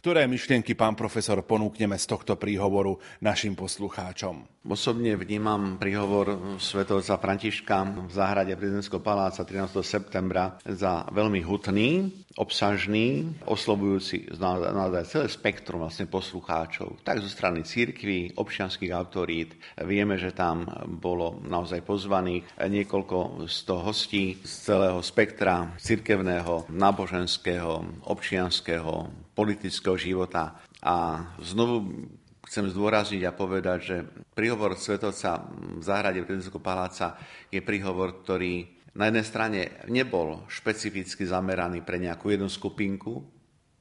[SPEAKER 2] Ktoré myšlienky, pán profesor, ponúkneme z tohto príhovoru našim poslucháčom?
[SPEAKER 4] Osobne vnímam príhovor svetovca Františka v záhrade prezidentského paláca 13. septembra za veľmi hutný, obsažný, oslovujúci naozaj celé spektrum vlastne poslucháčov, tak zo strany církvy, občianských autorít. Vieme, že tam bolo naozaj pozvaných niekoľko sto hostí z celého spektra církevného, náboženského, občianského, politického života. A znovu chcem zdôrazniť a povedať, že príhovor Svetovca v záhrade prezidentského paláca je príhovor, ktorý na jednej strane nebol špecificky zameraný pre nejakú jednu skupinku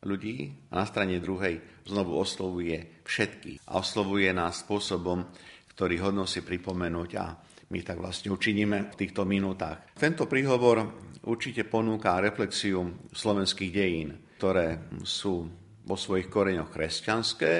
[SPEAKER 4] ľudí a na strane druhej znovu oslovuje všetky a oslovuje nás spôsobom, ktorý hodno si pripomenúť a my tak vlastne učiníme v týchto minútach. Tento príhovor určite ponúka reflexiu slovenských dejín, ktoré sú vo svojich koreňoch kresťanské,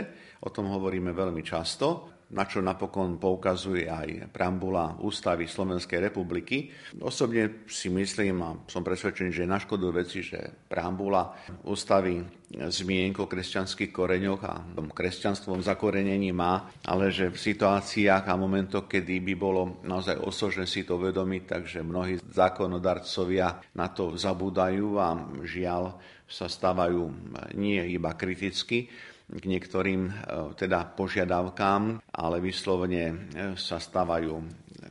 [SPEAKER 4] o tom hovoríme veľmi často, na čo napokon poukazuje aj preambula Ústavy Slovenskej republiky. Osobne si myslím a som presvedčený, že je na škodu veci, že preambula Ústavy zmienko o kresťanských koreňoch a tom kresťanstvom zakorenení má, ale že v situáciách a momentoch, kedy by bolo naozaj osožné si to uvedomiť, takže mnohí zákonodarcovia na to zabúdajú a žiaľ sa stávajú nie iba kriticky, k niektorým e, teda požiadavkám, ale vyslovene e, sa stávajú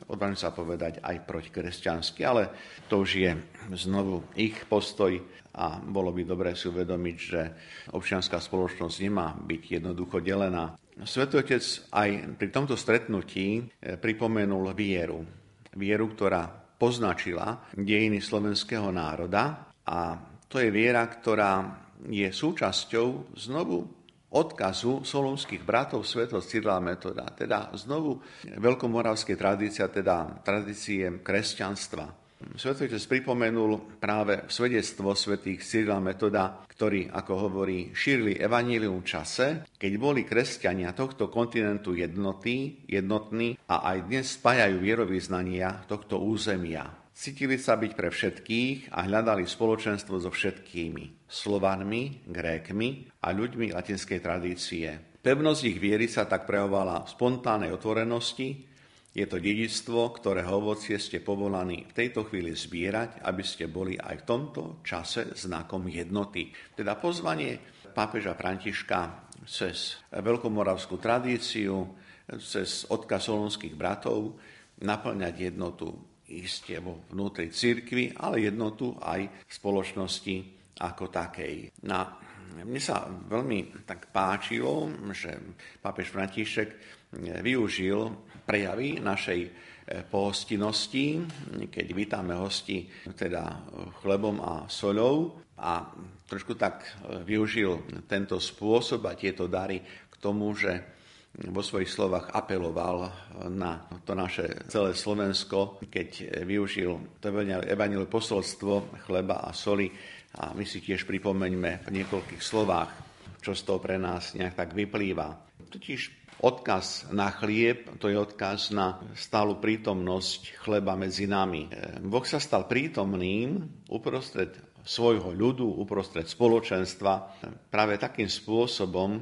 [SPEAKER 4] odvážim sa povedať, aj protikresťanský, ale to už je znovu ich postoj a bolo by dobré si uvedomiť, že občianská spoločnosť nemá byť jednoducho delená. Svetotec aj pri tomto stretnutí eh, pripomenul vieru. Vieru, ktorá poznačila dejiny slovenského národa a to je viera, ktorá je súčasťou znovu odkazu solonských bratov svetov Cyrila Metoda, teda znovu veľkomoravskej tradícia, teda tradície kresťanstva. Svetotec pripomenul práve svedectvo svetých Cyrila Metoda, ktorí, ako hovorí, šírili evanílium v čase, keď boli kresťania tohto kontinentu jednotní, jednotní a aj dnes spájajú vierovýznania tohto územia. Cítili sa byť pre všetkých a hľadali spoločenstvo so všetkými, Slovanmi, Grékmi a ľuďmi latinskej tradície. Pevnosť ich viery sa tak prejavovala v spontánnej otvorenosti, je to dedictvo, ktorého ovocie ste povolaní v tejto chvíli zbierať, aby ste boli aj v tomto čase znakom jednoty. Teda pozvanie pápeža Františka cez veľkomoravskú tradíciu, cez odkaz solonských bratov, naplňať jednotu iste vo vnútri cirkvi, ale jednotu aj spoločnosti ako takej. Na mne sa veľmi tak páčilo, že pápež František využil prejavy našej e, pohostinnosti, keď vítame hosti teda chlebom a soľou a trošku tak e, využil tento spôsob a tieto dary k tomu, že vo svojich slovách apeloval na to naše celé Slovensko, keď využil to evaniliové posolstvo chleba a soli. A my si tiež pripomeňme v niekoľkých slovách, čo z toho pre nás nejak tak vyplýva. Totiž Odkaz na chlieb, to je odkaz na stálu prítomnosť chleba medzi nami. Boh sa stal prítomným uprostred svojho ľudu, uprostred spoločenstva práve takým spôsobom,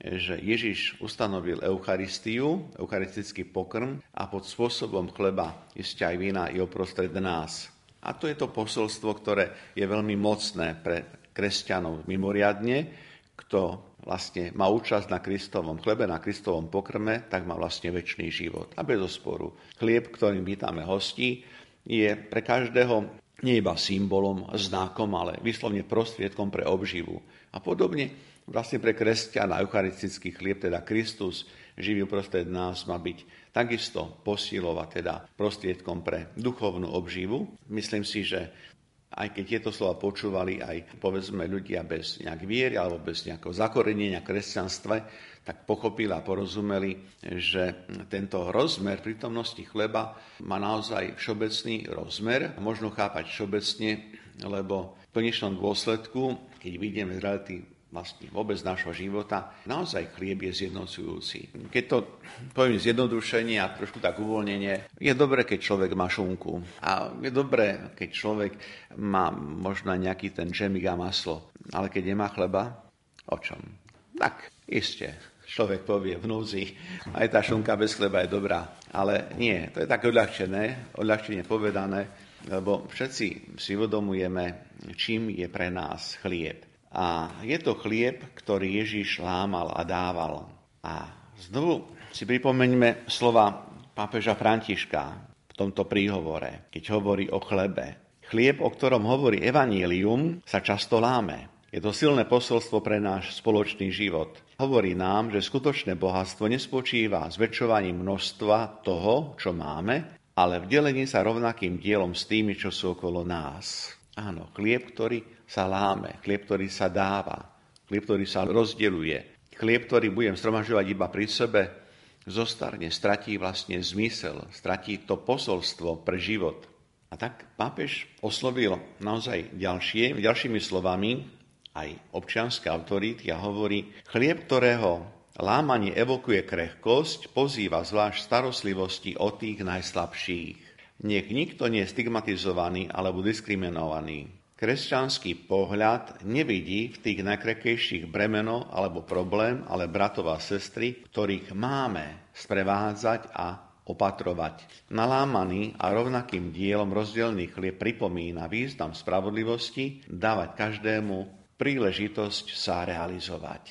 [SPEAKER 4] že Ježiš ustanovil Eucharistiu, eucharistický pokrm a pod spôsobom chleba isté aj vína je uprostred nás. A to je to posolstvo, ktoré je veľmi mocné pre kresťanov mimoriadne, kto vlastne má účasť na Kristovom chlebe, na Kristovom pokrme, tak má vlastne väčší život. A bez osporu. Chlieb, ktorým vítame hostí, je pre každého nie iba symbolom, znakom, ale vyslovne prostriedkom pre obživu. A podobne Vlastne pre kresťana eucharistický chlieb, teda Kristus, živý uprostred nás, má byť takisto posilovať, teda prostriedkom pre duchovnú obživu. Myslím si, že aj keď tieto slova počúvali aj povedzme ľudia bez nejak viery alebo bez nejakého zakorenenia kresťanstve, tak pochopili a porozumeli, že tento rozmer prítomnosti chleba má naozaj všeobecný rozmer. Možno chápať všeobecne, lebo v konečnom dôsledku, keď vidíme z reality vlastne vôbec nášho života, naozaj chlieb je zjednocujúci. Keď to poviem zjednodušenie a trošku tak uvoľnenie, je dobré, keď človek má šunku. A je dobré, keď človek má možno nejaký ten džemik a maslo. Ale keď nemá chleba, o čom? Tak, iste, človek povie v núzi, aj tá šunka bez chleba je dobrá. Ale nie, to je tak odľahčené, odľahčenie povedané, lebo všetci si uvedomujeme, čím je pre nás chlieb. A je to chlieb, ktorý Ježiš lámal a dával. A znovu si pripomeňme slova pápeža Františka v tomto príhovore, keď hovorí o chlebe. Chlieb, o ktorom hovorí Evangelium, sa často láme. Je to silné posolstvo pre náš spoločný život. Hovorí nám, že skutočné bohatstvo nespočíva zväčšovaním množstva toho, čo máme, ale v delení sa rovnakým dielom s tými, čo sú okolo nás. Áno, chlieb, ktorý sa láme, chlieb, ktorý sa dáva, chlieb, ktorý sa rozdeluje, chlieb, ktorý budem stromažovať iba pri sebe, zostarne, stratí vlastne zmysel, stratí to posolstvo pre život. A tak pápež oslovil naozaj ďalšie, ďalšími slovami aj občianské autority a hovorí, chlieb, ktorého lámanie evokuje krehkosť, pozýva zvlášť starostlivosti o tých najslabších. Nech nikto nie je stigmatizovaný alebo diskriminovaný. Kresťanský pohľad nevidí v tých najkrekejších bremeno alebo problém, ale bratov a sestry, ktorých máme sprevádzať a opatrovať. Nalámaný a rovnakým dielom rozdielný chlieb pripomína význam spravodlivosti dávať každému príležitosť sa realizovať.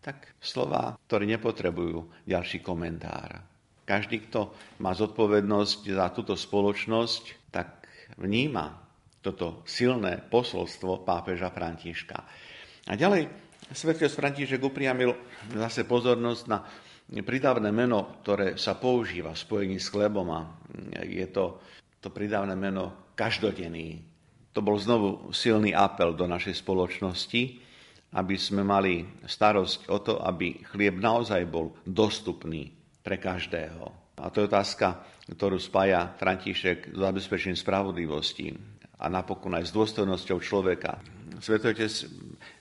[SPEAKER 4] Tak slova, ktoré nepotrebujú ďalší komentár. Každý, kto má zodpovednosť za túto spoločnosť, tak vníma toto silné posolstvo pápeža Františka. A ďalej svetý František upriamil zase pozornosť na pridávne meno, ktoré sa používa v spojení s chlebom a je to to pridávne meno každodenný. To bol znovu silný apel do našej spoločnosti, aby sme mali starosť o to, aby chlieb naozaj bol dostupný pre každého. A to je otázka, ktorú spája František s zabezpečením spravodlivosti a napokon aj s dôstojnosťou človeka. Svetotec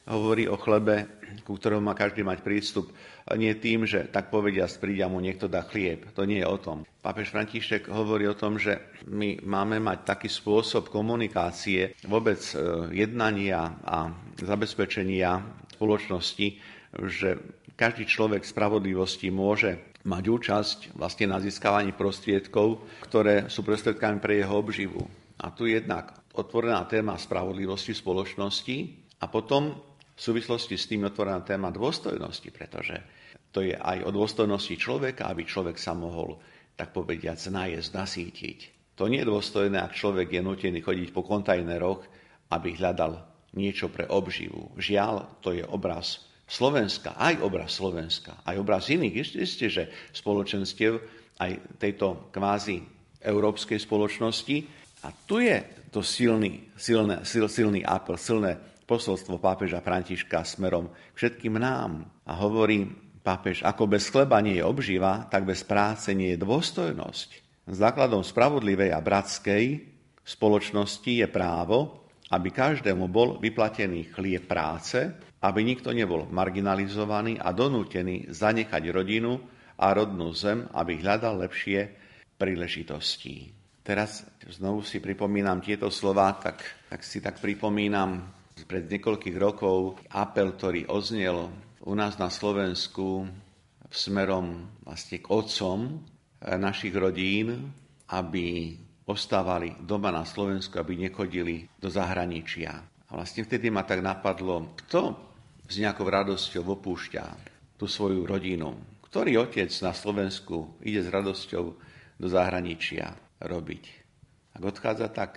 [SPEAKER 4] hovorí o chlebe, ku ktorému má každý mať prístup, nie tým, že tak povedia, príde mu niekto dá chlieb. To nie je o tom. Pápež František hovorí o tom, že my máme mať taký spôsob komunikácie, vôbec e, jednania a zabezpečenia spoločnosti, že každý človek spravodlivosti môže mať účasť vlastne na získavaní prostriedkov, ktoré sú prostriedkami pre jeho obživu. A tu jednak otvorená téma spravodlivosti spoločnosti a potom v súvislosti s tým otvorená téma dôstojnosti, pretože to je aj o dôstojnosti človeka, aby človek sa mohol, tak povediať, najesť, nasítiť. To nie je dôstojné, ak človek je nutený chodiť po kontajneroch, aby hľadal niečo pre obživu. Žiaľ, to je obraz Slovenska, aj obraz Slovenska, aj obraz iných. Isté, že spoločenstiev, aj tejto kvázi európskej spoločnosti, a tu je to silný, silné, sil, silný apel, silné posolstvo pápeža Františka smerom k všetkým nám. A hovorí pápež, ako bez chleba nie je obživa, tak bez práce nie je dôstojnosť. Základom spravodlivej a bratskej spoločnosti je právo, aby každému bol vyplatený chlieb práce, aby nikto nebol marginalizovaný a donútený zanechať rodinu a rodnú zem, aby hľadal lepšie príležitosti. Teraz znovu si pripomínam tieto slova, tak, tak si tak pripomínam pred niekoľkých rokov apel, ktorý oznel u nás na Slovensku smerom vlastne k otcom našich rodín, aby ostávali doma na Slovensku, aby nechodili do zahraničia. A vlastne vtedy ma tak napadlo, kto s nejakou radosťou opúšťa tú svoju rodinu. Ktorý otec na Slovensku ide s radosťou do zahraničia? robiť. Ak odchádza tak,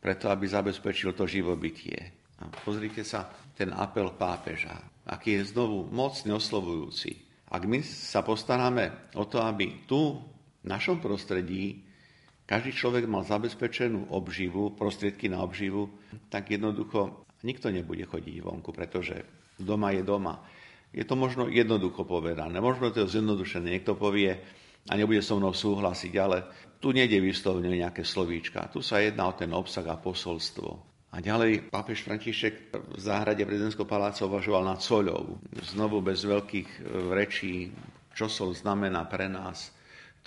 [SPEAKER 4] preto aby zabezpečil to živobytie. A pozrite sa, ten apel pápeža, aký je znovu mocne oslovujúci. Ak my sa postaráme o to, aby tu, v našom prostredí, každý človek mal zabezpečenú obživu, prostriedky na obživu, tak jednoducho nikto nebude chodiť vonku, pretože doma je doma. Je to možno jednoducho povedané, možno to je zjednodušené. Niekto povie a nebude so mnou súhlasiť, ale tu nejde vyslovne nejaké slovíčka. Tu sa jedná o ten obsah a posolstvo. A ďalej pápež František v záhrade prezidentského paláca uvažoval nad soľou. Znovu bez veľkých e, rečí, čo sol znamená pre nás,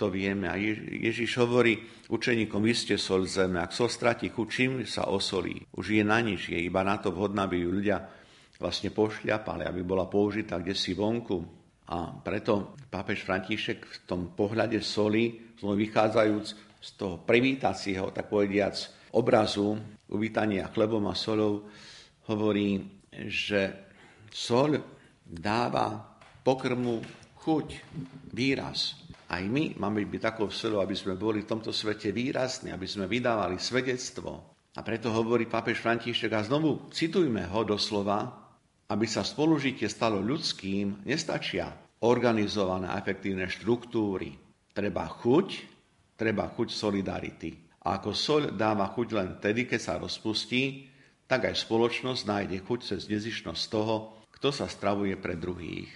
[SPEAKER 4] to vieme. A Ježiš hovorí učeníkom, vy ste sol zeme, ak sol stratí chuť, čím sa osolí. Už je na nič, je iba na to vhodná, aby ju ľudia vlastne pošľapali, aby bola použitá kde si vonku. A preto pápež František v tom pohľade soli vychádzajúc z toho privítacieho, tak povediac, obrazu uvítania chlebom a solou, hovorí, že sol dáva pokrmu chuť, výraz. Aj my máme byť takou solou, aby sme boli v tomto svete výrazní, aby sme vydávali svedectvo. A preto hovorí pápež František, a znovu citujme ho doslova, aby sa spolužitie stalo ľudským, nestačia organizované a efektívne štruktúry, treba chuť, treba chuť solidarity. A ako soľ dáva chuť len tedy, keď sa rozpustí, tak aj spoločnosť nájde chuť cez nezišnosť toho, kto sa stravuje pre druhých.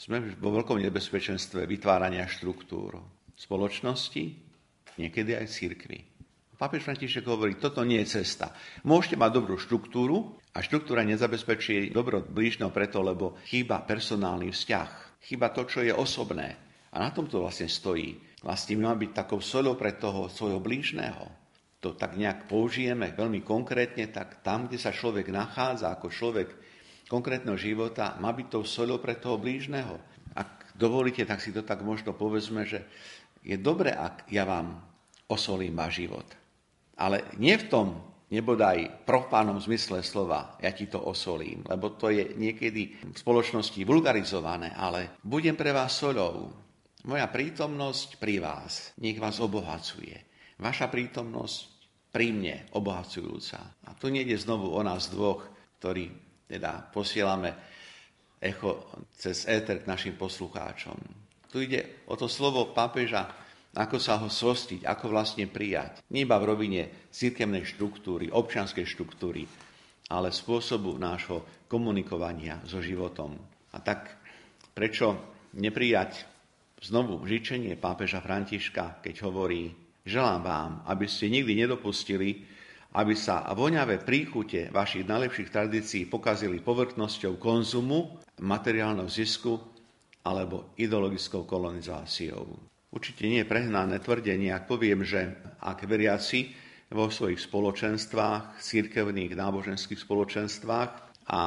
[SPEAKER 4] Sme vo veľkom nebezpečenstve vytvárania štruktúr spoločnosti, niekedy aj cirkvi. Pápež František hovorí, toto nie je cesta. Môžete mať dobrú štruktúru a štruktúra nezabezpečí dobro blížneho preto, lebo chýba personálny vzťah. Chýba to, čo je osobné. A na tom to vlastne stojí. Vlastne má byť takou solou pre toho svojho blížneho. To tak nejak použijeme veľmi konkrétne, tak tam, kde sa človek nachádza ako človek konkrétneho života, má byť tou solou pre toho blížneho. Ak dovolíte, tak si to tak možno povedzme, že je dobre, ak ja vám osolím váš život. Ale nie v tom nebodaj profánom zmysle slova, ja ti to osolím, lebo to je niekedy v spoločnosti vulgarizované, ale budem pre vás solou, moja prítomnosť pri vás nech vás obohacuje. Vaša prítomnosť pri mne obohacujúca. A tu nejde znovu o nás dvoch, ktorí teda posielame echo cez éter k našim poslucháčom. Tu ide o to slovo pápeža, ako sa ho svostiť, ako vlastne prijať. Nie iba v rovine cirkevnej štruktúry, občianskej štruktúry, ale spôsobu nášho komunikovania so životom. A tak prečo neprijať znovu žičenie pápeža Františka, keď hovorí, želám vám, aby ste nikdy nedopustili, aby sa voňavé príchute vašich najlepších tradícií pokazili povrchnosťou konzumu, materiálneho zisku alebo ideologickou kolonizáciou. Určite nie je prehnané tvrdenie, ak poviem, že ak veriaci vo svojich spoločenstvách, církevných, náboženských spoločenstvách a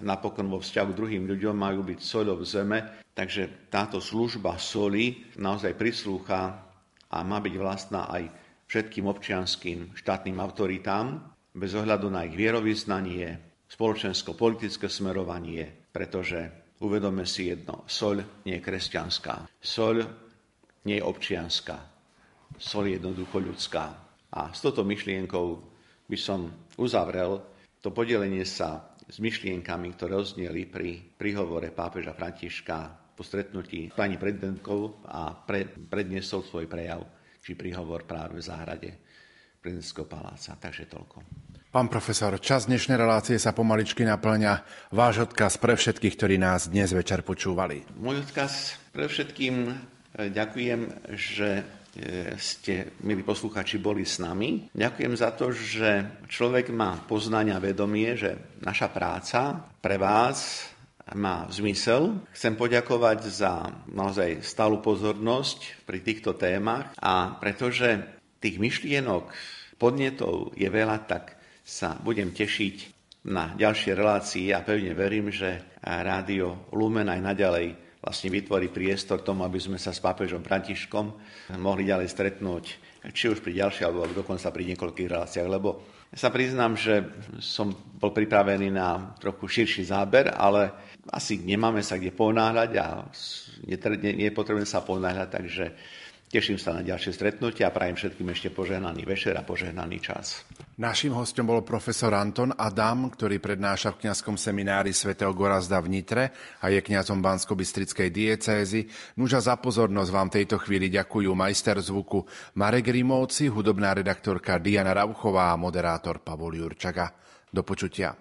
[SPEAKER 4] napokon vo vzťahu k druhým ľuďom majú byť soľou zeme, takže táto služba soli naozaj prislúcha a má byť vlastná aj všetkým občianským štátnym autoritám, bez ohľadu na ich vierovýznanie, spoločensko-politické smerovanie, pretože uvedome si jedno, soľ nie je kresťanská, soľ nie je občianská, je jednoducho ľudská. A s touto myšlienkou by som uzavrel to podelenie sa s myšlienkami, ktoré ozneli pri príhovore pápeža Františka po stretnutí s pani prezidentkou a pre, predniesol svoj prejav či príhovor práve v záhrade prezidentského paláca. Takže toľko.
[SPEAKER 3] Pán profesor, čas dnešnej relácie sa pomaličky naplňa. Váš odkaz pre všetkých, ktorí nás dnes večer počúvali.
[SPEAKER 4] Môj odkaz pre všetkým ďakujem, že e, ste, milí posluchači, boli s nami. Ďakujem za to, že človek má poznania vedomie, že naša práca pre vás má zmysel. Chcem poďakovať za naozaj stálu pozornosť pri týchto témach a pretože tých myšlienok, podnetov je veľa, tak sa budem tešiť na ďalšie relácie a pevne verím, že rádio Lumen aj naďalej vlastne vytvorí priestor tomu, aby sme sa s pápežom Františkom mohli ďalej stretnúť, či už pri ďalších, alebo dokonca pri niekoľkých reláciách, lebo ja sa priznám, že som bol pripravený na trochu širší záber, ale asi nemáme sa kde ponáhľať a nie je potrebné sa ponáhľať, takže teším sa na ďalšie stretnutie a prajem všetkým ešte požehnaný večer a požehnaný čas.
[SPEAKER 3] Naším hostom bol profesor Anton Adam, ktorý prednáša v kňazskom seminári svätého Gorazda v Nitre a je kňazom Bansko-Bystrickej diecézy. Nuža za pozornosť vám tejto chvíli ďakujú majster zvuku Marek Rimovci, hudobná redaktorka Diana Rauchová a moderátor Pavol Jurčaga. Do počutia.